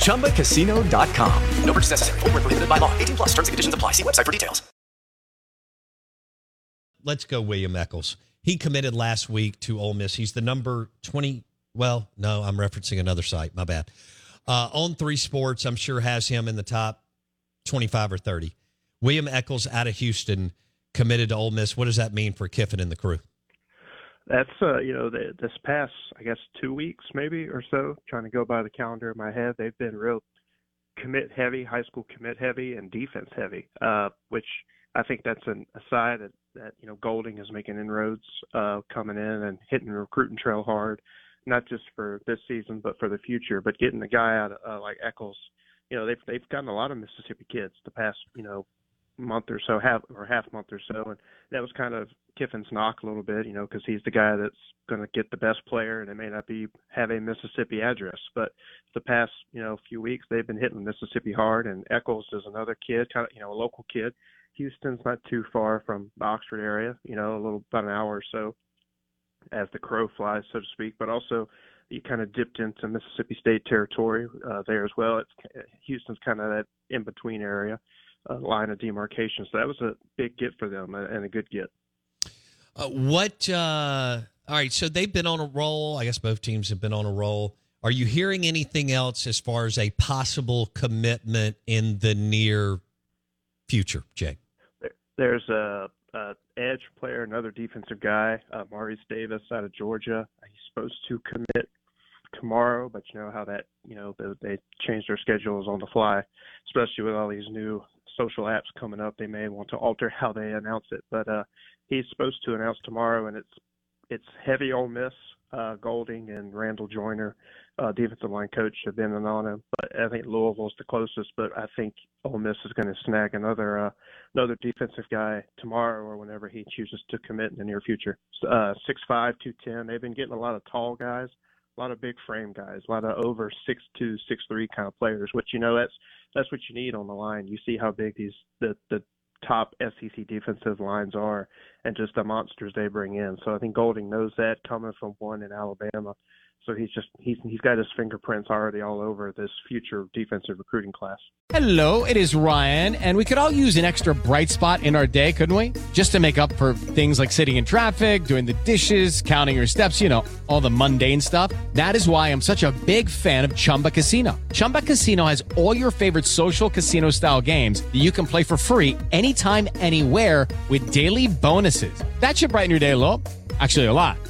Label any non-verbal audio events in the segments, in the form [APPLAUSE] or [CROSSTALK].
ChumbaCasino.com. No purchase necessary. Void where prohibited by law. 18 plus terms and conditions apply. See website for details. Let's go, William Echoles. He committed last week to Ole Miss. He's the number 20. Well, no, I'm referencing another site. My bad. Uh, on three sports, I'm sure has him in the top 25 or 30. William Echoles out of Houston committed to Ole Miss. What does that mean for Kiffin and the crew? That's uh, you know, the, this past I guess two weeks maybe or so, trying to go by the calendar in my head, they've been real commit heavy, high school commit heavy, and defense heavy, uh, which I think that's an aside that that you know Golding is making inroads, uh, coming in and hitting the recruiting trail hard, not just for this season but for the future. But getting the guy out of, uh, like Echoles, you know, they've they've gotten a lot of Mississippi kids the past you know month or so, half or half month or so, and that was kind of Kiffin's knock a little bit, you know, because he's the guy that's going to get the best player, and it may not be have a Mississippi address, but the past you know few weeks they've been hitting Mississippi hard, and Echoles is another kid, kind of you know a local kid. Houston's not too far from the Oxford area, you know, a little about an hour or so, as the crow flies, so to speak, but also you kind of dipped into Mississippi State territory uh, there as well. It's Houston's kind of that in between area uh, line of demarcation. So that was a big get for them and a good get. Uh, what? Uh, all right. So they've been on a roll. I guess both teams have been on a roll. Are you hearing anything else as far as a possible commitment in the near future, Jay? There's a, a edge player, another defensive guy, uh, Maurice Davis out of Georgia. He's supposed to commit tomorrow, but you know how that you know they, they change their schedules on the fly, especially with all these new social apps coming up. They may want to alter [LAUGHS] how they announce it, but uh, he's supposed to announce tomorrow, and it's it's heavy Ole Miss. Uh, Golding and Randall Joyner, uh, defensive line coach, have been in on him. But I think Louisville's the closest. But I think Ole Miss is going to snag another uh, another defensive guy tomorrow or whenever he chooses to commit in the near future. Uh, six five, two ten. They've been getting a lot of tall guys a lot of big frame guys, a lot of over six two, six three kind of players. Which you know that's that's what you need on the line. You see how big these the the top SEC defensive lines are, and just the monsters they bring in. So I think Golding knows that coming from one in Alabama. So he's just he's he's got his fingerprints already all over this future defensive recruiting class. Hello, it is Ryan, and we could all use an extra bright spot in our day, couldn't we? Just to make up for things like sitting in traffic, doing the dishes, counting your steps, you know, all the mundane stuff. That is why I'm such a big fan of Chumba Casino. Chumba Casino has all your favorite social casino style games that you can play for free anytime, anywhere with daily bonuses. That should brighten your day a little. Actually, a lot.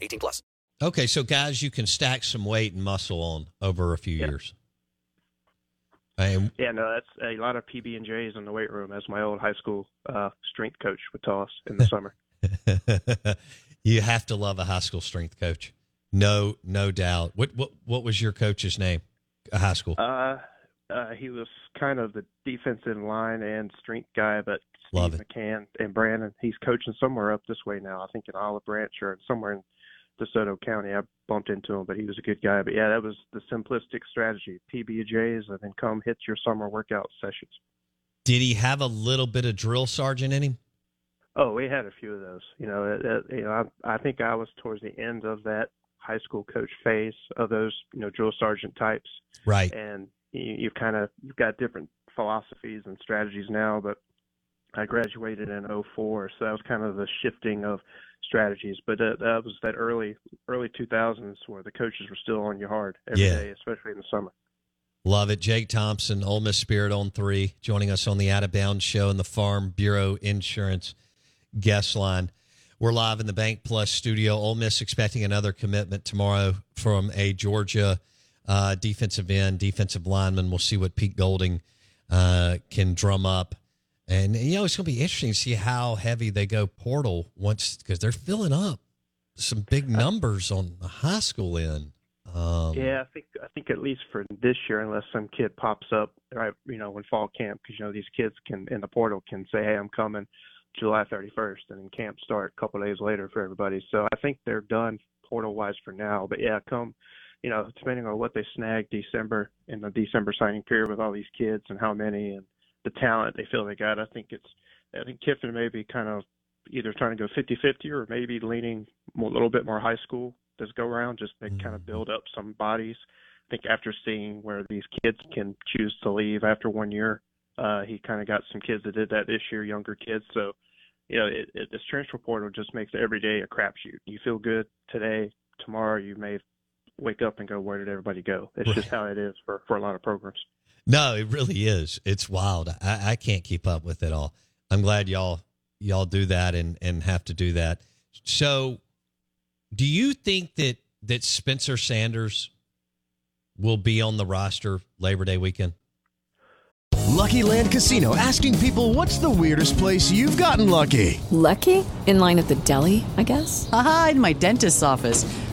18 plus. Okay, so guys, you can stack some weight and muscle on over a few Yeah. years. And Yeah, no, that's a lot of PB and J's in the weight room, as my old high school uh, strength coach would tell us in the [LAUGHS] summer. you have to love a high school strength coach. No, no doubt. What what what was your coach's name? A high school. Uh, uh, he was kind of the defensive line and strength guy, but Steve Love it. McCann and Brandon, he's coaching somewhere up this way now. I think in Olive Branch or somewhere in DeSoto County. I bumped into him, but he was a good guy. But yeah, that was the simplistic strategy: PB&Js, and then come hit your summer workout sessions. Did he have a little bit of drill sergeant in him? Oh, we had a few of those. You know, it, it, you know, I, I think I was towards the end of that high school coach phase of those, you know, drill sergeant types. Right. And you, you've kind of you've got different philosophies and strategies now, but I graduated in '04, so that was kind of the shifting of strategies. But that, that was that early early 2000s where the coaches were still on you hard every day, Yeah. especially in the summer. Love it. Jake Thompson, Ole Miss Spirit on three, joining us on the Out of Bounds show and the Farm Bureau Insurance guest line. We're live in the BankPlus studio. Ole Miss expecting another commitment tomorrow from a Georgia uh, defensive end, defensive lineman. We'll see what Pete Golding uh, can drum up. And, you know, it's going to be interesting to see how heavy they go portal once, because they're filling up some big numbers on the high school end. Um, Yeah, I think I think at least for this year, unless some kid pops up, right? You know, when fall camp, because you know these kids can in the portal can say, "Hey, I'm coming July 31st," and then camp start a couple of days later for everybody. So I think they're done portal wise for now. But yeah, come, you know, depending on what they snag December in the December signing period with all these kids and how many and the talent they feel they got, I think it's I think Kiffin may be kind of either trying to go 50-50 or maybe leaning a little bit more high school this go around, just to kind of build up some bodies. I think after seeing where these kids can choose to leave after one year, uh, he kind of got some kids that did that this year, younger kids. So, you know, it, it, this transfer portal just makes every day a crapshoot. You feel good today, tomorrow you may wake up and go, where did everybody go? It's just how it is for, for a lot of programs. No, it really is. It's wild. I, I can't keep up with it all. I'm glad y'all y'all do that and and have to do that. So, do you think that that Spencer Sanders will be on the roster Labor Day weekend? Lucky Land Casino asking people what's the weirdest place you've gotten lucky? Lucky? In line at the deli, I guess? Aha, in my dentist's office.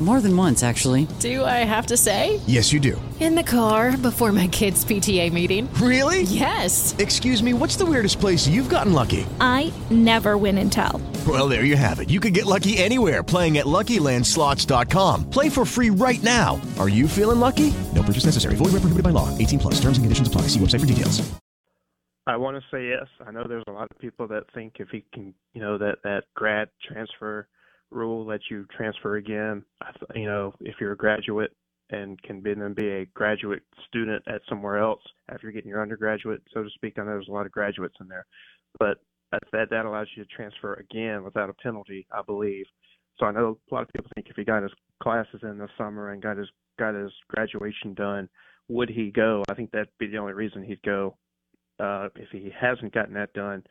More than once, actually. Do I have to say? Yes, you do. In the car before my kids' PTA meeting. Really? Yes. Excuse me, what's the weirdest place you've gotten lucky? I never win and tell. Well, there you have it. You can get lucky anywhere playing at LuckyLandSlots.com. Play for free right now. Are you feeling lucky? No purchase necessary. Void where prohibited by law. 18 plus. Terms and conditions apply. See website for details. I want to say yes. I know there's a lot of people that think if he can, you know, that that grad transfer rule lets you transfer again. You know, if you're a graduate and can then be a graduate student at somewhere else after getting your undergraduate, so to speak. I know there's a lot of graduates in there, but that, that allows you to transfer again without a penalty, I believe. So I know a lot of people think if he got his classes in the summer and got his got his graduation done, would he go? I think that'd be the only reason he'd go uh, if he hasn't gotten that done,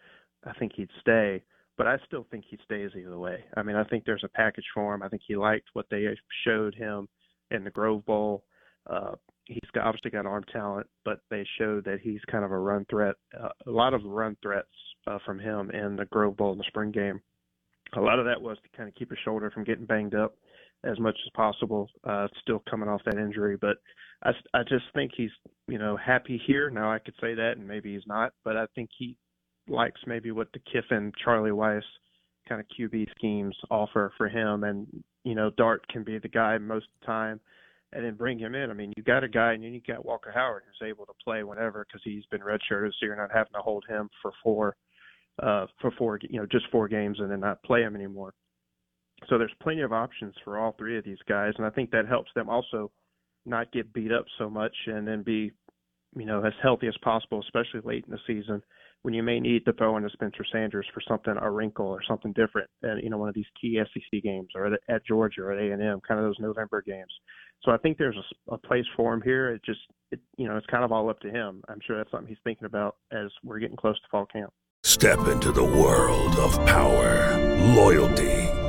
I think he'd stay. But I still think he stays either way. I mean, I think there's a package for him. I think he liked what they showed him in the Grove Bowl. Uh, he's got, obviously got arm talent, but they showed that he's kind of a run threat. Uh, a lot of run threats uh, from him in the Grove Bowl in the spring game. A lot of that was to kind of keep his shoulder from getting banged up as much as possible. Uh, still coming off that injury, but I, I just think he's you know happy here. Now I could say that, and maybe he's not, but I think he likes maybe what the Kiffin, Charlie Weis kind of QB schemes offer for him, and you know Dart can be the guy most of the time, and then bring him in. I mean, you got a guy, and then you got Walker Howard who's able to play whenever because he's been redshirted, so you're not having to hold him for four, uh, for four, you know, just four games and then not play him anymore. So there's plenty of options for all three of these guys, and I think that helps them also not get beat up so much and then be, you know, as healthy as possible, especially late in the season when you may need to throw in a Spencer Sanders for something, a wrinkle or something different, and you know, one of these key SEC games or at Georgia or at A&M, kind of those November games. So I think there's a, a place for him here. It just, it, you know, it's kind of all up to him. I'm sure that's something he's thinking about as we're getting close to fall camp. Step into the world of power, loyalty,